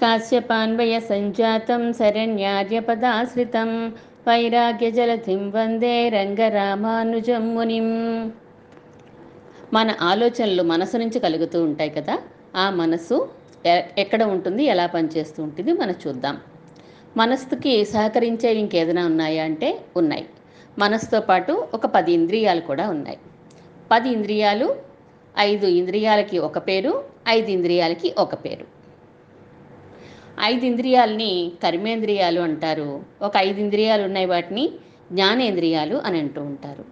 కాశ్యపాన్వయ సంజాతం శరణ్యార్యపదాశ్రితం వైరాగ్యజలధిం వందే రంగరామానుజం మునిం మన ఆలోచనలు మనసు నుంచి కలుగుతూ ఉంటాయి కదా ఆ మనసు ఎ- ఎక్కడ ఉంటుంది ఎలా పనిచేస్తూ ఉంటుంది మనం చూద్దాం. మనస్సుకి సహకరించే ఇంకేదైనా ఉన్నాయా అంటే ఉన్నాయి. మనసుతో పాటు ఒక పది ఇంద్రియాలు కూడా ఉన్నాయి. పది ఇంద్రియాలు ఐదు ఇంద్రియాలకి ఒక పేరు ఐదు ఇంద్రియాలకి ఒక పేరు. ఐదు ఇంద్రియాలని కర్మేంద్రియాలు అంటారు. ఒక ఐదు ఇంద్రియాలు ఉన్నాయి వాటిని జ్ఞానేంద్రియాలు అని అంటూ ఉంటారు.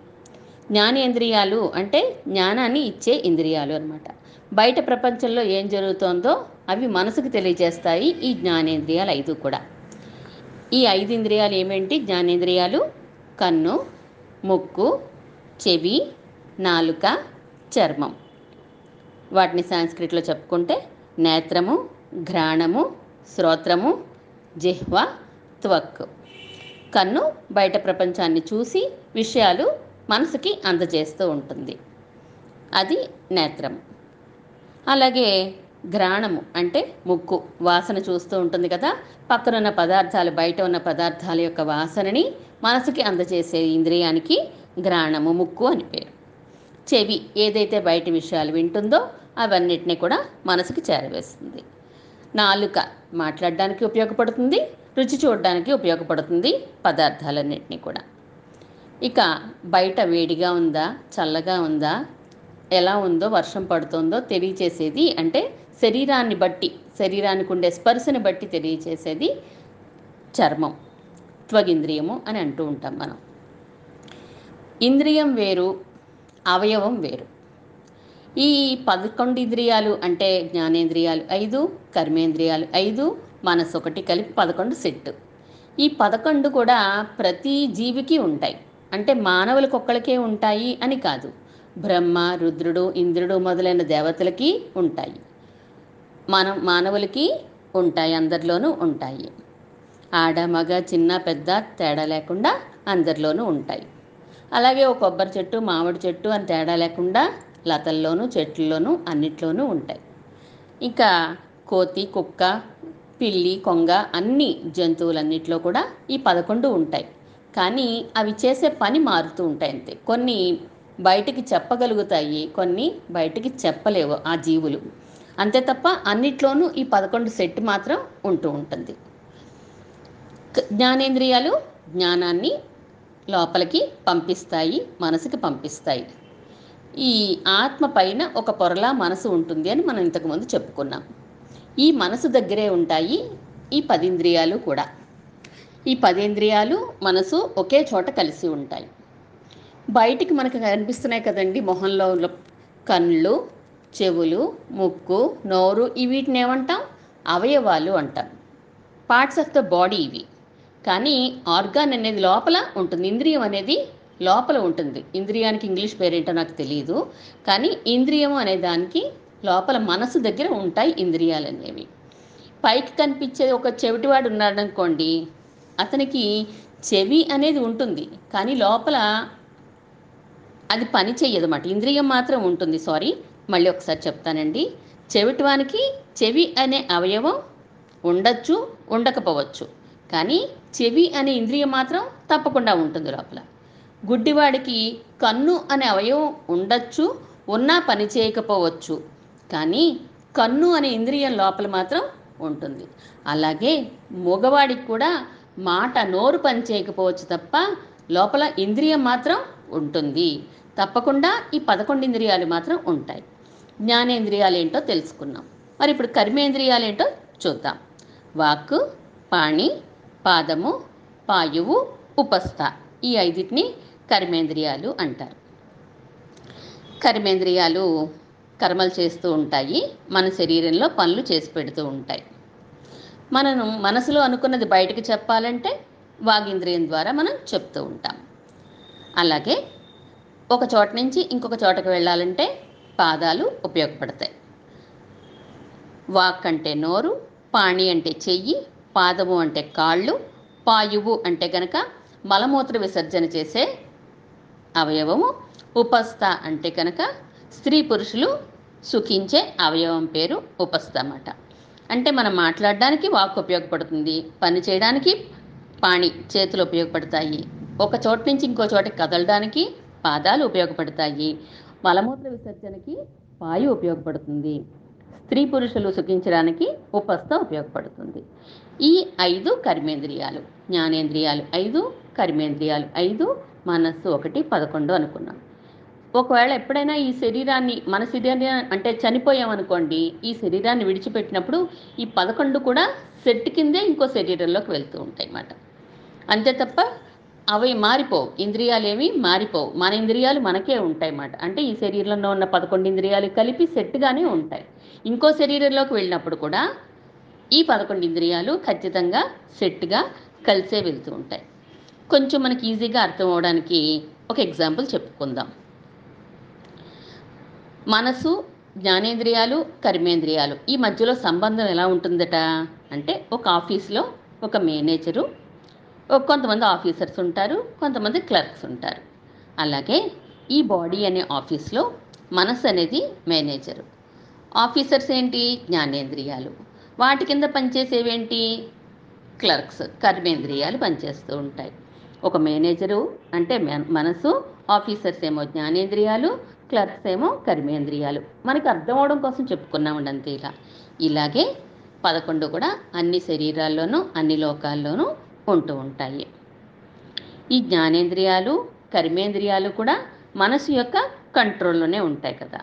జ్ఞానేంద్రియాలు అంటే జ్ఞానాన్ని ఇచ్చే ఇంద్రియాలు అనమాట బయట ప్రపంచంలో ఏం జరుగుతోందో అవి మనసుకు తెలియజేస్తాయి ఈ జ్ఞానేంద్రియాలు ఐదు కూడా. ఈ ఐదు ఇంద్రియాలు ఏమేంటి? జ్ఞానేంద్రియాలు కన్ను ముక్కు చెవి నాలుక చర్మం. వాటిని సాంస్క్రిట్లో చెప్పుకుంటే నేత్రము ఘ్రాణము శ్రోత్రము జిహ్వ త్వక్. కన్ను బయట ప్రపంచాన్ని చూసి విషయాలు మనసుకి అందజేస్తూ ఉంటుంది. అది నేత్రం. అలాగే ఘ్రాణము అంటే ముక్కు. వాసన చూస్తూ ఉంటుంది కదా? పక్కనున్న పదార్థాలు బయట ఉన్న పదార్థాల యొక్క వాసనని మనసుకి అందజేసే ఇంద్రియానికి ఘ్రాణము ముక్కు అని పేరు. చెవి ఏదైతే బయట విషయాలు వింటుందో అవన్నిటిని కూడా మనసుకి చేరవేస్తుంది. నాలుక మాట్లాడడానికి ఉపయోగపడుతుంది రుచి చూడడానికి ఉపయోగపడుతుంది పదార్థాలన్నింటినీ కూడా. ఇక బయట వేడిగా ఉందా చల్లగా ఉందా ఎలా ఉందో వర్షం పడుతుందో తెలియచేసేది అంటే శరీరాన్ని బట్టి శరీరానికి ఉండే స్పర్శని బట్టి తెలియచేసేది చర్మం త్వగింద్రియము అని అంటూ ఉంటాం మనం. ఇంద్రియం వేరు అవయవం వేరు. ఈ పదకొండు ఇంద్రియాలు అంటే జ్ఞానేంద్రియాలు ఐదు కర్మేంద్రియాలు ఐదు మనసు ఒకటి కలిపి పదకొండు సెట్ ఈ పదకొండు కూడా ప్రతి జీవికి ఉంటాయి. అంటే మానవులకు ఒక్కళ్ళకే ఉంటాయి అని కాదు. బ్రహ్మ రుద్రుడు ఇంద్రుడు మొదలైన దేవతలకి ఉంటాయి. మనం మానవులకి ఉంటాయి అందరిలోనూ ఉంటాయి. ఆడ మగ చిన్న పెద్ద తేడా లేకుండా అందరిలోనూ ఉంటాయి. అలాగే ఒక కొబ్బరి చెట్టు మామిడి చెట్టు అని తేడా లేకుండా లతల్లోనూ చెట్లలోనూ అన్నిట్లోనూ ఉంటాయి. ఇంకా కోతి కుక్క పిల్లి కొంగ అన్ని జంతువులన్నిట్లో కూడా ఈ పదకొండు ఉంటాయి. కానీ అవి చేసే పని మారుతూ ఉంటాయి అంతే. కొన్ని బయటికి చెప్పగలుగుతాయి కొన్ని బయటికి చెప్పలేవు ఆ జీవులు. అంతే తప్ప అన్నిట్లోనూ ఈ పదకొండు సెట్ మాత్రం ఉంటూ ఉంటుంది. జ్ఞానేంద్రియాలు జ్ఞానాన్ని లోపలికి పంపిస్తాయి మనసుకి పంపిస్తాయి. ఈ ఆత్మ పైన ఒక పొరలా మనసు ఉంటుంది అని మనం ఇంతకుముందు చెప్పుకున్నాం. ఈ మనసు దగ్గరే ఉంటాయి ఈ పదింద్రియాలు కూడా. ఈ పదేంద్రియాలు మనసు ఒకే చోట కలిసి ఉంటాయి. బయటికి మనకు కనిపిస్తున్నాయి కదండి మొహంలో కళ్ళు చెవులు ముక్కు నోరు ఈ వీటిని ఏమంటాం? అవయవాలు అంటాం. పార్ట్స్ ఆఫ్ ద బాడీ ఇవి. కానీ ఆర్గాన్ అనేది లోపల ఉంటుంది ఇంద్రియం అనేది లోపల ఉంటుంది. ఇంద్రియానికి ఇంగ్లీష్ పేరేంటో నాకు తెలియదు కానీ ఇంద్రియం అనే దానికి లోపల మనసు దగ్గర ఉంటాయి ఇంద్రియాలు అనేవి. పైకి కనిపించే ఒక చెవిటివాడు ఉన్నాడు అనుకోండి అతనికి చెవి అనేది ఉంటుంది. కానీ లోపల అది పని చెయ్యదు ఇంద్రియం మాత్రం ఉంటుంది. సారీ మళ్ళీ ఒకసారి చెప్తానండి. చెవిటివానికి చెవి అనే అవయవం ఉండొచ్చు ఉండకపోవచ్చు. కానీ చెవి అనే ఇంద్రియం మాత్రం తప్పకుండా ఉంటుంది లోపల. గుడ్డివాడికి కన్ను అనే అవయవం ఉండొచ్చు ఉన్నా పని చేయకపోవచ్చు. కానీ కన్ను అనే ఇంద్రియం లోపల మాత్రం ఉంటుంది. అలాగే మగవాడికి కూడా మాట నోరు పని చేయకపోవచ్చు తప్ప లోపల ఇంద్రియం మాత్రం ఉంటుంది. తప్పకుండా ఈ పదకొండు ఇంద్రియాలు మాత్రం ఉంటాయి. జ్ఞానేంద్రియాలు ఏంటో తెలుసుకున్నాం. మరి ఇప్పుడు కర్మేంద్రియాలు ఏంటో చూద్దాం. వాక్కు పాణి పాదము పాయువు ఉపస్థ ఈ ఐదిటిని కర్మేంద్రియాలు అంటారు. కర్మేంద్రియాలు కర్మలు చేస్తూ ఉంటాయి. మన శరీరంలో పనులు చేసి పెడుతూ ఉంటాయి. మనం మనసులో అనుకున్నది బయటకు చెప్పాలంటే వాగింద్రియం ద్వారా మనం చెప్తూ ఉంటాం. అలాగే ఒక చోట నుంచి ఇంకొక చోటకు వెళ్ళాలంటే పాదాలు ఉపయోగపడతాయి. వాక్ అంటే నోరు పాణి అంటే చెయ్యి పాదము అంటే కాళ్ళు పాయువు అంటే గనక మలమూత్ర విసర్జన చేసే అవయవము ఉపస్థ అంటే కనుక స్త్రీ పురుషులు సుఖించే అవయవం పేరు ఉపస్థ అన్నమాట. అంటే మనం మాట్లాడడానికి వాక్ ఉపయోగపడుతుంది పని చేయడానికి పాణి చేతులు ఉపయోగపడతాయి ఒక చోట నుంచి ఇంకో చోటకి కదలడానికి పాదాలు ఉపయోగపడతాయి మలమూత్ర విసర్జనకి వాయు ఉపయోగపడుతుంది స్త్రీ పురుషులు సుఖించడానికి ఉపస్థ ఉపయోగపడుతుంది. ఈ ఐదు కర్మేంద్రియాలు జ్ఞానేంద్రియాలు ఐదు కర్మేంద్రియాలు ఐదు మనస్సు ఒకటి పదకొండు అనుకున్నాం. ఒకవేళ ఎప్పుడైనా ఈ శరీరాన్ని మన శరీరాన్ని అంటే చనిపోయామనుకోండి ఈ శరీరాన్ని విడిచిపెట్టినప్పుడు ఈ పదకొండు కూడా సెట్ కిందే ఇంకో శరీరంలోకి వెళ్తూ ఉంటాయి అన్నమాట. అంతే తప్ప అవి మారిపోవు. ఇంద్రియాలు ఏమి మారిపోవు. మన ఇంద్రియాలు మనకే ఉంటాయి అన్నమాట. అంటే ఈ శరీరంలో ఉన్న పదకొండు ఇంద్రియాలు కలిపి సెట్గానే ఉంటాయి. ఇంకో శరీరంలోకి వెళ్ళినప్పుడు కూడా ఈ పదకొండు ఇంద్రియాలు ఖచ్చితంగా సెట్గా కలిసే వెళ్తూ ఉంటాయి. కొంచెం మనకి ఈజీగా అర్థం అవడానికి ఒక ఎగ్జాంపుల్ చెప్పుకుందాం. మనసు జ్ఞానేంద్రియాలు కర్మేంద్రియాలు. ఈ మధ్యలో సంబంధం ఎలా ఉంటుందట? అంటే ఒక ఆఫీస్లో ఒక మేనేజరు కొంతమంది ఆఫీసర్స్ ఉంటారు కొంతమంది క్లర్క్స్ ఉంటారు. అలాగే ఈ బాడీ అనే ఆఫీస్లో మనసు అనేది మేనేజరు. ఆఫీసర్స్ ఏంటి? జ్ఞానేంద్రియాలు. వాటి కింద పనిచేసేవేంటి క్లర్క్స్ కర్మేంద్రియాలు పనిచేస్తూ ఉంటాయి. ఒక మేనేజరు అంటే మన- మనసు ఆఫీసర్స్ ఏమో జ్ఞానేంద్రియాలు క్లర్క్స్ ఏమో కర్మేంద్రియాలు. మనకి అర్థం అవడం కోసం చెప్పుకున్నామండి అంతే ఇలా. ఇలాగే పదకొండు కూడా అన్ని శరీరాల్లోనూ అన్ని లోకాల్లోనూ ఉంటూ ఉంటాయి. ఈ జ్ఞానేంద్రియాలు కర్మేంద్రియాలు కూడా మనసు యొక్క కంట్రోల్లోనే ఉంటాయి కదా.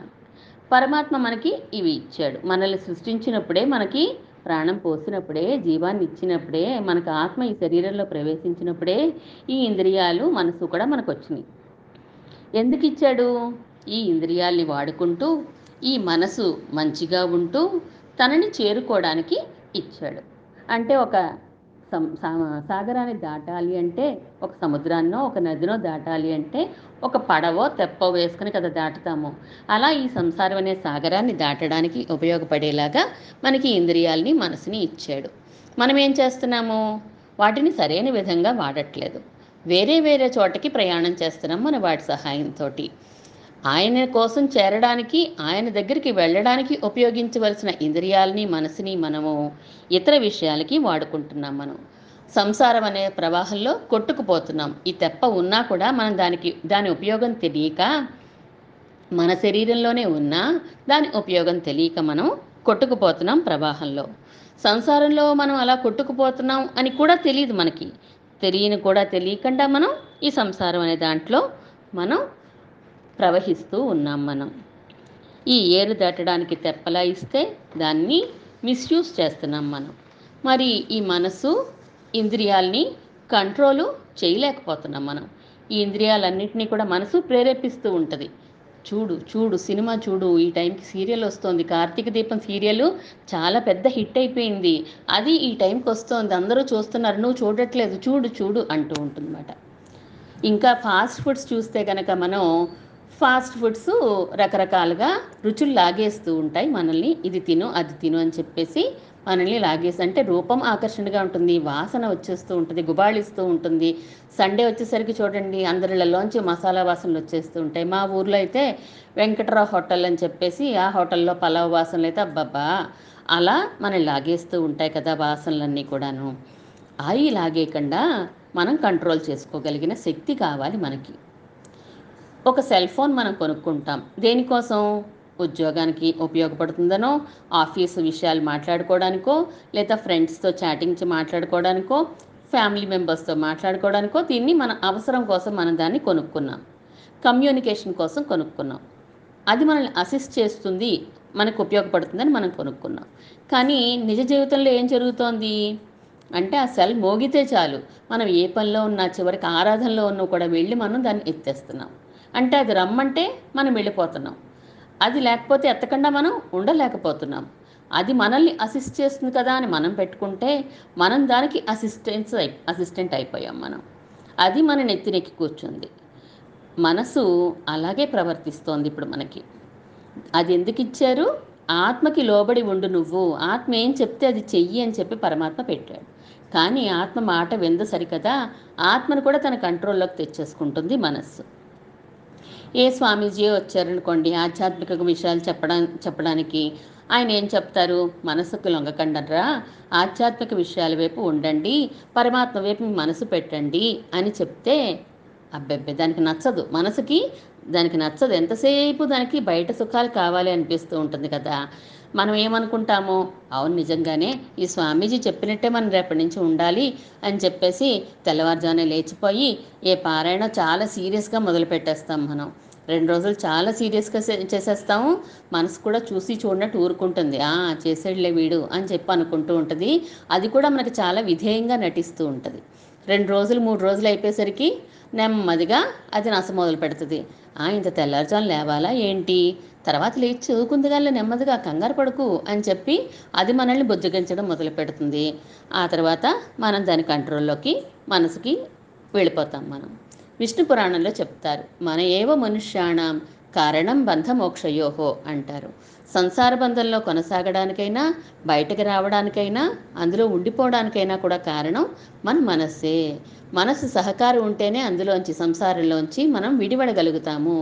పరమాత్మ మనకి ఇవి ఇచ్చాడు. మనల్ని సృష్టించినప్పుడే మనకి ప్రాణం పోసినప్పుడే జీవాన్ని ఇచ్చినప్పుడే మనకు ఆత్మ ఈ శరీరంలో ప్రవేశించినప్పుడే ఈ ఇంద్రియాలు మనసు కూడా మనకు వచ్చినాయి ఎందుకు ఇచ్చాడు ఈ ఇంద్రియాల్ని వాడుకుంటూ ఈ మనసు మంచిగా ఉంటూ తనని చేరుకోవడానికి ఇచ్చాడు. అంటే ఒక సాగరాన్ని దాటాలి అంటే ఒక సముద్రాన్నో ఒక నదినో దాటాలి అంటే ఒక పడవో తెప్పో వేసుకుని కదా దాటుతాము. అలా ఈ సంసారం అనే సాగరాన్ని దాటడానికి ఉపయోగపడేలాగా మనకి ఇంద్రియాల్ని మనసుని ఇచ్చాడు. మనం ఏం చేస్తున్నాము? వాటిని సరైన విధంగా వాడట్లేదు. వేరే వేరే చోటకి ప్రయాణం చేస్తున్నాం మన వాటి సహాయంతో ఆయన కోసం చేరడానికి ఆయన దగ్గరికి వెళ్ళడానికి ఉపయోగించవలసిన ఇంద్రియాలని మనసుని మనము ఇతర విషయాలకి వాడుకుంటున్నాం మనం. సంసారం అనే ప్రవాహంలో కొట్టుకుపోతున్నాం. ఈ తెప్ప ఉన్నా కూడా మనం దానికి దాని ఉపయోగం తెలియక మన శరీరంలోనే ఉన్నా దాని ఉపయోగం తెలియక మనం కొట్టుకుపోతున్నాం ప్రవాహంలో. సంసారంలో మనం అలా కొట్టుకుపోతున్నాం అని కూడా తెలియదు మనకి. తెలియని కూడా తెలియకుండా మనం ఈ సంసారం అనే దాంట్లో మనం ప్రవహిస్తూ ఉన్నాం మనం. ఈ ఏరు దాటడానికి తెప్పలా ఇస్తే దాన్ని మిస్యూజ్ చేస్తున్నాం మనం. మరి ఈ మనసు ఇంద్రియాల్ని కంట్రోలు చేయలేకపోతున్నాం మనం. ఈ ఇంద్రియాలన్నింటినీ కూడా మనసు ప్రేరేపిస్తూ ఉంటుంది. చూడు చూడు సినిమా చూడు ఈ టైంకి సీరియల్ వస్తుంది. కార్తీక దీపం సీరియల్ చాలా పెద్ద హిట్ అయిపోయింది. అది ఈ టైంకి వస్తుంది. అందరూ చూస్తున్నారు. నువ్వు చూడట్లేదు. చూడు చూడు అంటూ ఉంటుందన్నమాట. ఇంకా ఫాస్ట్ ఫుడ్స్ చూస్తే కనుక మనం ఫాస్ట్ ఫుడ్స్ రకరకాలుగా రుచులు లాగేస్తూ ఉంటాయి మనల్ని. ఇది తిను అది తిను అని చెప్పేసి మనల్ని లాగేసి అంటే రూపం ఆకర్షణగా ఉంటుంది వాసన వచ్చేస్తూ ఉంటుంది గుబాళిస్తూ ఉంటుంది. సండే వచ్చేసరికి చూడండి అందరిలోంచి మసాలా వాసనలు వచ్చేస్తూ ఉంటాయి. మా ఊర్లో అయితే వెంకటరావు హోటల్ అని చెప్పేసి ఆ హోటల్లో పలావ్ వాసనలు అయితే అబ్బబ్బా! అలా మనల్ని లాగేస్తూ ఉంటాయి కదా వాసనలన్నీ కూడాను. అవి లాగేయకుండా మనం కంట్రోల్ చేసుకోగలిగిన శక్తి కావాలి మనకి. ఒక సెల్ ఫోన్ మనం కొనుక్కుంటాం. దేనికోసం ఉద్యోగానికి ఉపయోగపడుతుందనో ఆఫీసు విషయాలు మాట్లాడుకోవడానికో లేదా ఫ్రెండ్స్తో చాటింగ్ మాట్లాడుకోవడానికో ఫ్యామిలీ మెంబర్స్తో మాట్లాడుకోవడానికో దీన్ని మన అవసరం కోసం మనం దాన్ని కొనుక్కున్నాం. కమ్యూనికేషన్ కోసం కొనుక్కున్నాం. అది మనల్ని అసిస్ట్ చేస్తుంది మనకు ఉపయోగపడుతుందని మనం కొనుక్కున్నాం. కానీ నిజ జీవితంలో ఏం జరుగుతోంది? అంటే ఆ సెల్ మోగితే చాలు. మనం ఏ పనిలో ఉన్నా చివరికి ఆరాధనలో ఉన్నా కూడా వెళ్ళి మనం దాన్ని ఎత్తేస్తున్నాం. అంటే అది రమ్మంటే మనం వెళ్ళిపోతున్నాం. అది లేకపోతే ఎత్తకుండా మనం ఉండలేకపోతున్నాం. అది మనల్ని అసిస్ట్ చేస్తుంది కదా అని మనం పెట్టుకుంటే మనం దానికి అసిస్టెన్స్ అయి అసిస్టెంట్ అయిపోయాం మనం. అది మన నెత్తినెక్కి కూర్చుంది. మనసు అలాగే ప్రవర్తిస్తోంది ఇప్పుడు మనకి. అది ఎందుకు ఇచ్చారు? ఆత్మకి లోబడి ఉండు నువ్వు. ఆత్మ ఏం చెప్తే అది చెయ్యి అని చెప్పి పరమాత్మ పెట్టాడు. కానీ ఆత్మ మాట వింద సరికదా? ఆత్మను కూడా తన కంట్రోల్లోకి తెచ్చేసుకుంటుంది మనస్సు. ఏ స్వామీజీ వచ్చారనుకోండి ఆధ్యాత్మిక విషయాలు చెప్పడం చెప్పడానికి. ఆయన ఏం చెప్తారు? మనసుకు లొంగకండరా ఆధ్యాత్మిక విషయాల వైపు ఉండండి. పరమాత్మ వైపు మీ మనసు పెట్టండి అని చెప్తే అబ్బెబ్బే దానికి నచ్చదు. మనసుకి దానికి నచ్చదు. ఎంతసేపు దానికి బయట సుఖాలు కావాలి అనిపిస్తూ ఉంటుంది కదా. మనం ఏమనుకుంటామో? అవును నిజంగానే ఈ స్వామీజీ చెప్పినట్టే మనం రేపటి నుంచి ఉండాలి అని చెప్పేసి తెల్లవారుజామునే లేచిపోయి ఏ పారాయణ చాలా సీరియస్గా మొదలు పెట్టేస్తాం మనం. రెండు రోజులు చాలా సీరియస్గా చే- చేసేస్తాము. మనసు కూడా చూసి చూడనట్టు ఊరుకుంటుంది. ఆ చేసేడులే వీడు అని చెప్పి అనుకుంటూ ఉంటుంది. అది కూడా మనకి చాలా విధేయంగా నటిస్తూ ఉంటుంది. రెండు రోజులు మూడు రోజులు అయిపోయేసరికి నెమ్మదిగా అది నస మొదలు పెడుతుంది. ఆ ఇంత తెల్లారుజాము లేవాలా ఏంటి? తర్వాత లేచి చదువుకుంది కానీ నెమ్మదిగా కంగారు పడుకు అని చెప్పి అది మనల్ని బుజ్జగించడం మొదలు పెడుతుంది. ఆ తర్వాత మనం దాని కంట్రోల్లోకి మనసుకి వెళ్ళిపోతాం మనం. విష్ణు పురాణంలో చెప్తారు మన ఏవ మనుష్యాణం కారణం బంధమోక్షయోహో అంటారు. సంసార బంధంలో కొనసాగడానికైనా బయటకు రావడానికైనా అందులో ఉండిపోవడానికైనా కూడా కారణం మన మనస్సే. మనసు సహకారం ఉంటేనే అందులోంచి సంసారంలోంచి మనం విడివడగలుగుతాము.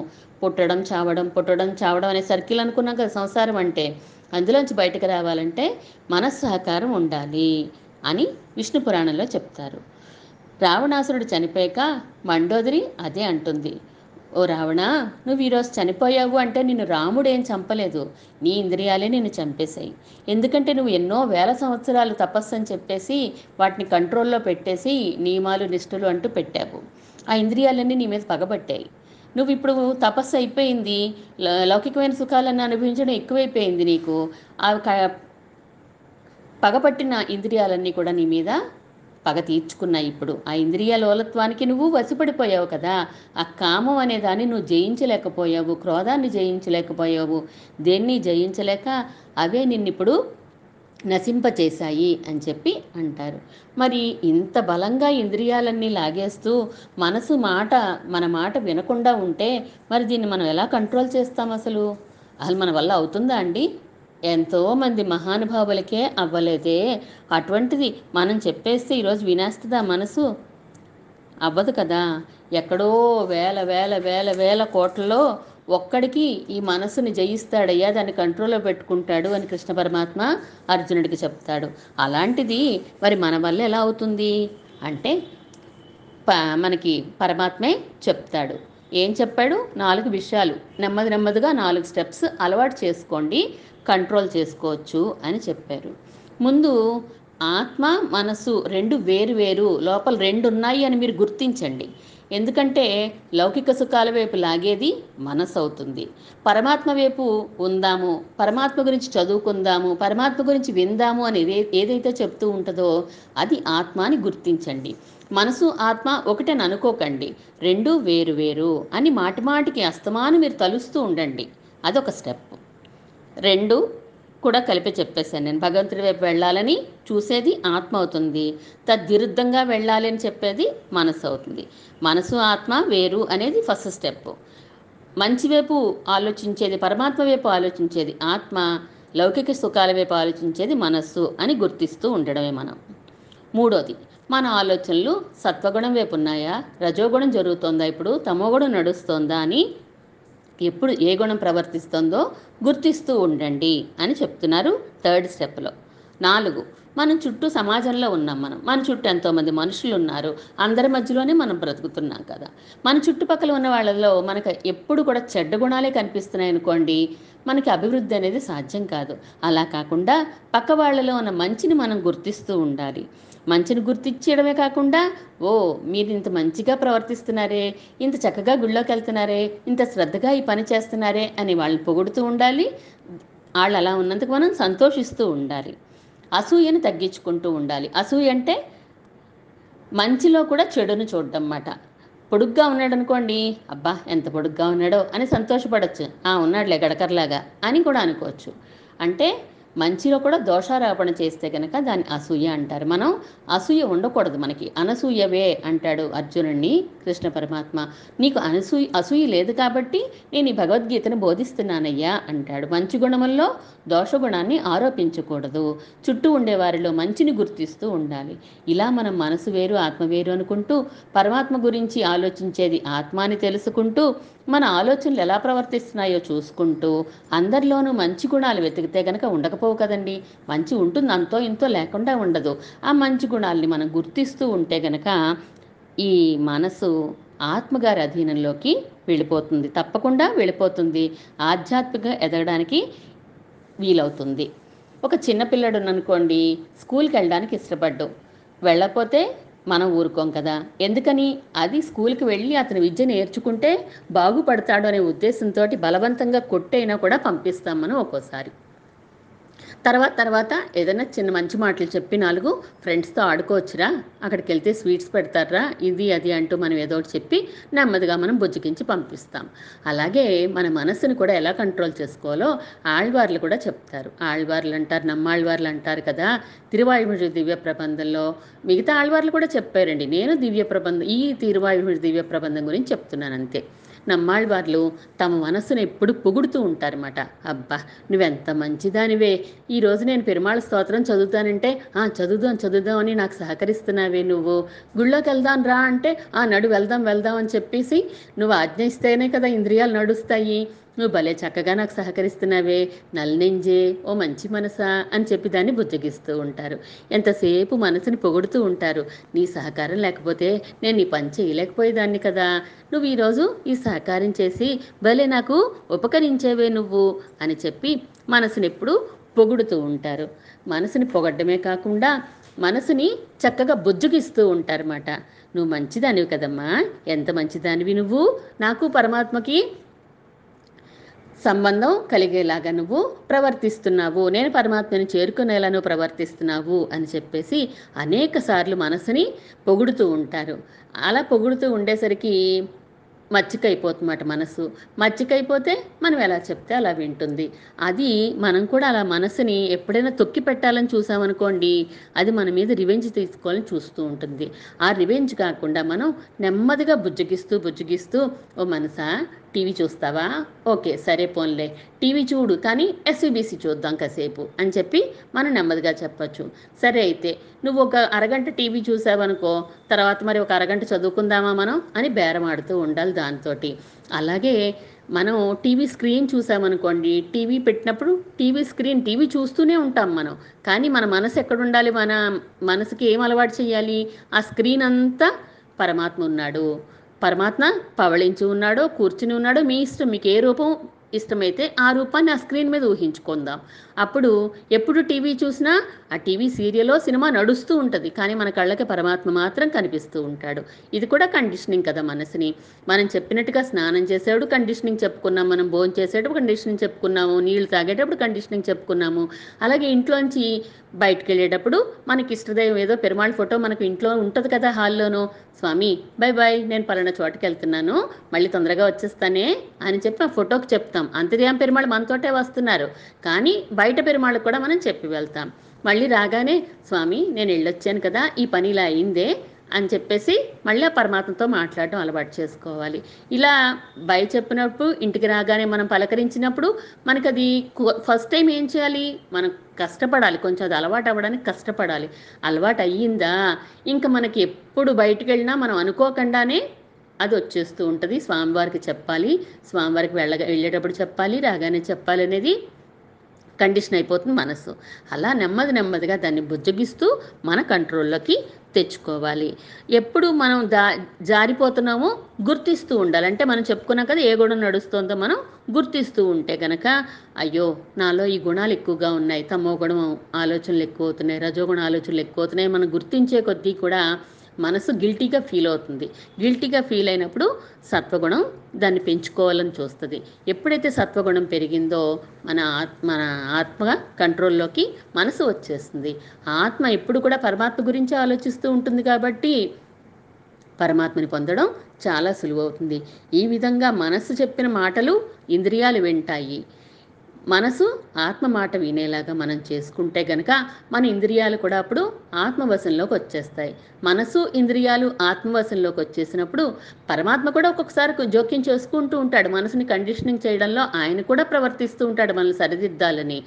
పుట్టడం చావడం పుట్టడం చావడం అనే సర్కిల్ అనుకున్నాం కదా సంసారం అంటే అందులోంచి బయటకు రావాలంటే మనస్సు సహకారం ఉండాలి అని విష్ణు పురాణంలో చెప్తారు. రావణాసురుడు చనిపోయాక మండోదరి అదే అంటుంది. ఓ రావణ నువ్వు ఈరోజు చనిపోయావు అంటే నిన్ను రాముడు ఏం చంపలేదు. నీ ఇంద్రియాలే నిన్ను చంపేశాయి. ఎందుకంటే నువ్వు ఎన్నో వేల సంవత్సరాలు తపస్సు అని చెప్పేసి వాటిని కంట్రోల్లో పెట్టేసి నియమాలు నిష్ఠలు అంటూ పెట్టావు. ఆ ఇంద్రియాలన్నీ నీ మీద పగబట్టాయి. నువ్వు ఇప్పుడు తపస్సు అయిపోయింది. లౌకికమైన సుఖాలను అనుభవించడం ఎక్కువైపోయింది నీకు. ఆ క- పగపట్టిన ఇంద్రియాలన్నీ కూడా నీ మీద పగ తీర్చుకున్నాయి ఇప్పుడు. ఆ ఇంద్రియ లోలత్వానికి నువ్వు వసిపడిపోయావు కదా. ఆ కామం అనే దాన్ని నువ్వు జయించలేకపోయావు. క్రోధాన్ని జయించలేకపోయావు. దేన్ని జయించలేక అవే నిన్నిప్పుడు నశింపచేశాయి అని చెప్పి అంటారు. మరి ఇంత బలంగా ఇంద్రియాలన్నీ లాగేస్తూ మనసు మాట మన మాట వినకుండా ఉంటే మరి దీన్ని మనం ఎలా కంట్రోల్ చేస్తాం అసలు? అసలు మన వల్ల అవుతుందా అండి? ఎంతోమంది మహానుభావులకే అవ్వలేదే. అటువంటిది మనం చెప్పేస్తే ఈరోజు వినేస్తుందా మనసు? అవ్వదు కదా. ఎక్కడో వేల వేల వేల వేల కోట్లలో ఒక్కడికి ఈ మనసుని జయిస్తాడయ్యా దాన్ని కంట్రోల్లో పెట్టుకుంటాడు అని కృష్ణ పరమాత్మ అర్జునుడికి చెప్తాడు. అలాంటిది మరి మన వల్ల ఎలా అవుతుంది? అంటే ప మనకి పరమాత్మే చెప్తాడు. ఏం చెప్పాడు? నాలుగు విషయాలు. నెమ్మది నెమ్మదిగా నాలుగు స్టెప్స్ అలవాటు చేసుకోండి కంట్రోల్ చేసుకోవచ్చు అని చెప్పారు. ముందు ఆత్మ మనసు రెండు వేరు వేరు లోపల రెండు ఉన్నాయి అని మీరు గుర్తించండి. ఎందుకంటే లౌకిక సుఖాల వైపు లాగేది మనసు అవుతుంది పరమాత్మ వైపు ఉందాము పరమాత్మ గురించి చదువుకుందాము పరమాత్మ గురించి విందాము అని ఏదైతే చెప్తూ ఉంటుందో అది ఆత్మ అని గుర్తించండి. మనసు ఆత్మ ఒకటని అనుకోకండి. రెండు వేరు వేరు అని మాటి మాటికి అస్తమాను మీరు తలుస్తూ ఉండండి. అదొక స్టెప్ రెండు కూడా కలిపి చెప్పేశాను. నేను భగవంతుడి వైపు వెళ్ళాలని చూసేది ఆత్మ అవుతుంది. తద్విరుద్ధంగా వెళ్ళాలి అని చెప్పేది మనసు అవుతుంది. మనసు ఆత్మ వేరు అనేది ఫస్ట్ స్టెప్ మంచి వైపు ఆలోచించేది పరమాత్మ వైపు ఆలోచించేది ఆత్మ లౌకిక సుఖాల వైపు ఆలోచించేది మనస్సు అని గుర్తిస్తూ ఉండడమే మనం. మూడోది మన ఆలోచనలు సత్వగుణం వైపు ఉన్నాయా? రజోగుణం జరుగుతోందా ఇప్పుడు? తమోగుణం నడుస్తోందా అని ఎప్పుడు ఏ గుణం ప్రవర్తిస్తుందో గుర్తిస్తూ ఉండండి అని చెప్తున్నారు థర్డ్ స్టెప్లో. నాలుగు మనం చుట్టూ సమాజంలో ఉన్నాం మనం. మన చుట్టూ ఎంతోమంది మనుషులు ఉన్నారు. అందరి మధ్యలోనే మనం బ్రతుకుతున్నాం కదా. మన చుట్టుపక్కల ఉన్న వాళ్ళలో మనకు ఎప్పుడు కూడా చెడ్డ గుణాలే కనిపిస్తున్నాయి అనుకోండి మనకి అభివృద్ధి అనేది సాధ్యం కాదు. అలా కాకుండా పక్క వాళ్ళలో ఉన్న మంచిని మనం గుర్తిస్తూ ఉండాలి. మంచిని గుర్తించడమే కాకుండా ఓ మీరు ఇంత మంచిగా ప్రవర్తిస్తున్నారే ఇంత చక్కగా గుళ్ళోకి వెళ్తున్నారే ఇంత శ్రద్ధగా ఈ పని చేస్తున్నారే అని వాళ్ళని పొగుడుతూ ఉండాలి. వాళ్ళు అలా ఉన్నందుకు మనం సంతోషిస్తూ ఉండాలి. అసూయను తగ్గించుకుంటూ ఉండాలి. అసూయ అంటే మంచిలో కూడా చెడును చూడడం అన్నమాట పొడుగ్గా ఉన్నాడు అనుకోండి అబ్బా ఎంత పొడుగ్గా ఉన్నాడో అని సంతోషపడచ్చు. ఆ ఉన్నాడులే గడకర్లాగా అని కూడా అనుకోవచ్చు. అంటే మంచిలో కూడా దోషారోపణ చేస్తే కనుక దాన్ని అసూయ అంటారు. మనం అసూయ ఉండకూడదు మనకి. అనసూయవే అంటాడు అర్జునుడిని కృష్ణ పరమాత్మ. నీకు అనసూయ అసూయ లేదు కాబట్టి నేను ఈ భగవద్గీతను బోధిస్తున్నానయ్యా అంటాడు. మంచి గుణముల్లో దోషగుణాన్ని ఆరోపించకూడదు. చుట్టూ ఉండేవారిలో మంచిని గుర్తిస్తూ ఉండాలి. ఇలా మనం మనసు వేరు ఆత్మ వేరు అనుకుంటూ పరమాత్మ గురించి ఆలోచించేది ఆత్మ అని తెలుసుకుంటూ మన ఆలోచనలు ఎలా ప్రవర్తిస్తున్నాయో చూసుకుంటూ అందరిలోనూ మంచి గుణాలు వెతికితే గనక ఉండకపోవు కదండి. మంచి ఉంటుంది అంతో ఇంతో లేకుండా ఉండదు. ఆ మంచి గుణాలని మనం గుర్తిస్తూ ఉంటే గనక ఈ మనసు ఆత్మగారి అధీనంలోకి వెళ్ళిపోతుంది. తప్పకుండా వెళ్ళిపోతుంది. ఆధ్యాత్మిక ఎదగడానికి వీలవుతుంది. ఒక చిన్నపిల్లడు అనుకోండి స్కూల్కి వెళ్ళడానికి ఇష్టపడ్డు. వెళ్ళకపోతే మనం ఊరుకోం కదా. ఎందుకని? అది స్కూల్కి వెళ్ళి అతని విద్య నేర్చుకుంటే బాగుపడతాడు అనే ఉద్దేశంతో బలవంతంగా కొట్టైనా కూడా పంపిస్తాం మనం ఒక్కోసారి. తర్వాత తర్వాత ఏదైనా చిన్న మంచి మాటలు చెప్పి నాలుగు ఫ్రెండ్స్తో ఆడుకోవచ్చురా. అక్కడికి వెళ్తే స్వీట్స్ పెడతారా ఇది అది అంటూ మనం ఏదో ఒకటి చెప్పి నెమ్మదిగా మనం బుజ్జగించి పంపిస్తాం. అలాగే మన మనసుని కూడా ఎలా కంట్రోల్ చేసుకోవాలో ఆళ్వార్లు కూడా చెప్తారు. ఆళ్వార్లు అంటారు నమ్మాళ్వార్లు అంటారు కదా. తిరువాయుముడి దివ్య ప్రబంధంలో మిగతా ఆళ్వార్లు కూడా చెప్పారండి. నేను దివ్య ప్రబంధం ఈ తిరువాయుముడి దివ్య ప్రబంధం గురించి చెప్తున్నాను అంతే. నమ్మాళ్ళవార్లు తమ మనస్సును ఎప్పుడు పొగుడుతూ ఉంటారన్నమాట. అబ్బా నువ్వెంత మంచిదానివే. ఈరోజు నేను పెరుమాళ స్తోత్రం చదువుతానంటే ఆ చదువుదాం చదువుదాం అని నాకు సహకరిస్తున్నావే నువ్వు. గుళ్ళోకి వెళ్దాం రా అంటే ఆ నడు వెళ్దాం వెళ్దాం అని చెప్పేసి నువ్వు ఆజ్ఞ ఇస్తేనే కదా ఇంద్రియాలు నడుస్తాయి. నువ్వు భలే చక్కగా నాకు సహకరిస్తున్నావే. నల్నెంజే ఓ మంచి మనసా అని చెప్పి దాన్ని బుజ్జగిస్తూ ఉంటారు. ఎంతసేపు మనసుని పొగుడుతూ ఉంటారు. నీ సహకారం లేకపోతే నేను నీ పని చేయలేకపోయేదాన్ని కదా. నువ్వు ఈరోజు ఈ సహకారం చేసి భలే నాకు ఉపకరించేవే నువ్వు అని చెప్పి మనసుని ఎప్పుడు పొగుడుతూ ఉంటారు. మనసుని పొగడ్డమే కాకుండా మనసుని చక్కగా బుజ్జగిస్తూ ఉంటారన్నమాట. నువ్వు మంచిదానివి కదమ్మా. ఎంత మంచిదానివి నువ్వు. నాకు పరమాత్మకి సంబంధం కలిగేలాగా నువ్వు ప్రవర్తిస్తున్నావు. నేను పరమాత్మని చేరుకునేలా నువ్వు ప్రవర్తిస్తున్నావు అని చెప్పేసి అనేక సార్లు మనసుని పొగుడుతూ ఉంటారు. అలా పొగుడుతూ ఉండేసరికి మచ్చికైపోతుందన్నమాట మనసు. మచ్చికైపోతే మనం ఎలా చెప్తే అలా వింటుంది. అది మనం కూడా అలా మనసుని ఎప్పుడైనా తొక్కి పెట్టాలని చూసామనుకోండి అది మన మీద రివెంజ్ తీసుకోవాలని చూస్తూ ఉంటుంది. ఆ రివెంజ్ కాకుండా మనం నెమ్మదిగా బుజ్జగిస్తూ బుజ్జగిస్తూ ఓ మనసా టీవీ చూస్తావా? ఓకే సరే పోన్లే. టీవీ చూడు కానీ ఎస్విబిసి చూద్దాం కాసేపు అని చెప్పి మనం నెమ్మదిగా చెప్పచ్చు. సరే అయితే నువ్వు ఒక అరగంట టీవీ చూసావనుకో తర్వాత మరి ఒక అరగంట చదువుకుందామా మనం? అని బేరమాడుతూ ఉండాలి దాంతో అలాగే మనం టీవీ స్క్రీన్ చూసామనుకోండి టీవీ పెట్టినప్పుడు టీవీ స్క్రీన్ టీవీ చూస్తూనే ఉంటాం మనం. కానీ మన మనసు ఎక్కడ ఉండాలి మన మనసుకి ఏం అలవాటు చేయాలి? ఆ స్క్రీన్ అంతా పరమాత్మ ఉన్నాడు. పరమాత్మ పవళించి ఉన్నాడో కూర్చుని ఉన్నాడో మీ ఇష్టం మీకు ఏ రూపం ఇష్టమైతే ఆ రూపాన్ని ఆ స్క్రీన్ మీద ఊహించుకుందాం. అప్పుడు ఎప్పుడు టీవీ చూసినా ఆ టీవీ సీరియల్లో సినిమా నడుస్తూ ఉంటుంది. కానీ మన కళ్ళకి పరమాత్మ మాత్రం కనిపిస్తూ ఉంటాడు. ఇది కూడా కండిషనింగ్ కదా మనసుని. మనం చెప్పినట్టుగా స్నానం చేసేటప్పుడు కండిషనింగ్ చెప్పుకున్నాం. మనం భోజనం చేసేటప్పుడు కండిషనింగ్ చెప్పుకున్నాము. నీళ్ళు తాగేటప్పుడు కండిషనింగ్ చెప్పుకున్నాము. అలాగే ఇంట్లోంచి బయటకు వెళ్ళేటప్పుడు మనకి ఇష్టదైవం ఏదో పెరుమాళ్ ఫోటో మనకు ఇంట్లో ఉంటుంది కదా హాల్లోనూ. స్వామి బై బాయ్ నేను పలానా చోటకి వెళ్తున్నాను. మళ్ళీ తొందరగా వచ్చేస్తానే అని చెప్పి ఆ ఫోటోకి చెప్తాం. అంతర్యాం పెరుమాళ్ మనతోటే వస్తున్నారు. కానీ బయట బయట పెరుమాళ్ళకు కూడా మనం చెప్పి వెళ్తాం. మళ్ళీ రాగానే స్వామి నేను వెళ్ళొచ్చాను కదా ఈ పని ఇలా అయిందే అని చెప్పేసి మళ్ళీ ఆ పరమాత్మతో మాట్లాడడం అలవాటు చేసుకోవాలి. ఇలా బయ చెప్పినప్పుడు ఇంటికి రాగానే మనం పలకరించినప్పుడు మనకు అది ఫస్ట్ టైం ఏం చేయాలి? మనం కష్టపడాలి. కొంచెం అది అలవాటు అవ్వడానికి కష్టపడాలి. అలవాటు అయ్యిందా? ఇంకా మనకి ఎప్పుడు బయటికి వెళ్ళినా మనం అనుకోకుండానే అది వచ్చేస్తూ ఉంటుంది. స్వామివారికి చెప్పాలి. స్వామివారికి వెళ్ళ వెళ్ళేటప్పుడు చెప్పాలి రాగానే చెప్పాలి అనేది కండిషన్ అయిపోతుంది మనసు అలా నెమ్మది నెమ్మదిగా దాన్ని బుజ్జగిస్తూ మన కంట్రోల్లోకి తెచ్చుకోవాలి. ఎప్పుడు మనం దా జారిపోతున్నామో గుర్తిస్తూ ఉండాలి. అంటే మనం చెప్పుకున్నాం కదా ఏ గుణం నడుస్తుందో మనం గుర్తిస్తూ ఉంటే గనక అయ్యో నాలో ఈ గుణాలు ఎక్కువగా ఉన్నాయి. తమో గుణం ఆలోచనలు ఎక్కువ అవుతున్నాయి రజోగుణ ఆలోచనలు ఎక్కువ అవుతున్నాయి. మనం గుర్తించే కొద్దీ కూడా మనసు గిల్టీగా ఫీల్ అవుతుంది. గిల్టీగా ఫీల్ అయినప్పుడు సత్వగుణం దాన్ని పెంచుకోవాలని చూస్తుంది. ఎప్పుడైతే సత్వగుణం పెరిగిందో మన ఆత్మ మన ఆత్మ కంట్రోల్లోకి మనసు వచ్చేస్తుంది. ఆత్మ ఎప్పుడు కూడా పరమాత్మ గురించి ఆలోచిస్తూ ఉంటుంది కాబట్టి పరమాత్మని పొందడం చాలా సులువవుతుంది. ఈ విధంగా మనస్సు చెప్పిన మాటలు ఇంద్రియాలు వింటాయి. మనసు ఆత్మ మాట వినేలాగా మనం చేసుకుంటే గనక మన ఇంద్రియాలు కూడా అప్పుడు ఆత్మవశంలోకి వచ్చేస్తాయి. మనసు ఇంద్రియాలు ఆత్మవశంలోకి వచ్చేసినప్పుడు పరమాత్మ కూడా ఒక్కొక్కసారి జోక్యం చేసుకుంటూ ఉంటాడు. మనసుని కండిషనింగ్ చేయడంలో ఆయన కూడా ప్రవర్తిస్తూ ఉంటాడు మనల్ని సరిదిద్దాలని.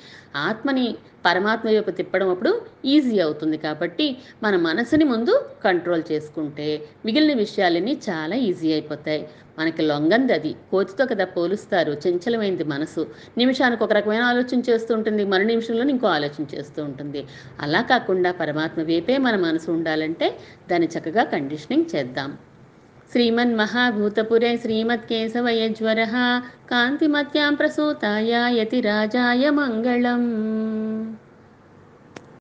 ఆత్మని పరమాత్మ వైపు తిప్పడం అప్పుడు ఈజీ అవుతుంది కాబట్టి మన మనసుని ముందు కంట్రోల్ చేసుకుంటే మిగిలిన విషయాలన్నీ చాలా ఈజీ అయిపోతాయి. మనకి లొంగంది అది. కోతితో కదా పోలుస్తారు. చంచలమైంది మనసు. నిమిషానికి ఒక రకమైన ఆలోచన చేస్తూ ఉంటుంది. మరు నిమిషంలో ఇంకో ఆలోచన చేస్తూ ఉంటుంది. అలా కాకుండా పరమాత్మ వైపే మన మనసు ఉండాలంటే దాన్ని చక్కగా కండిషనింగ్ చేద్దాం. श्रीमन्महाभूतपुरे श्रीमत्केशवयज्वरः कान्तिमत्यां प्रसूताय यतिराजाय मङ्गलम्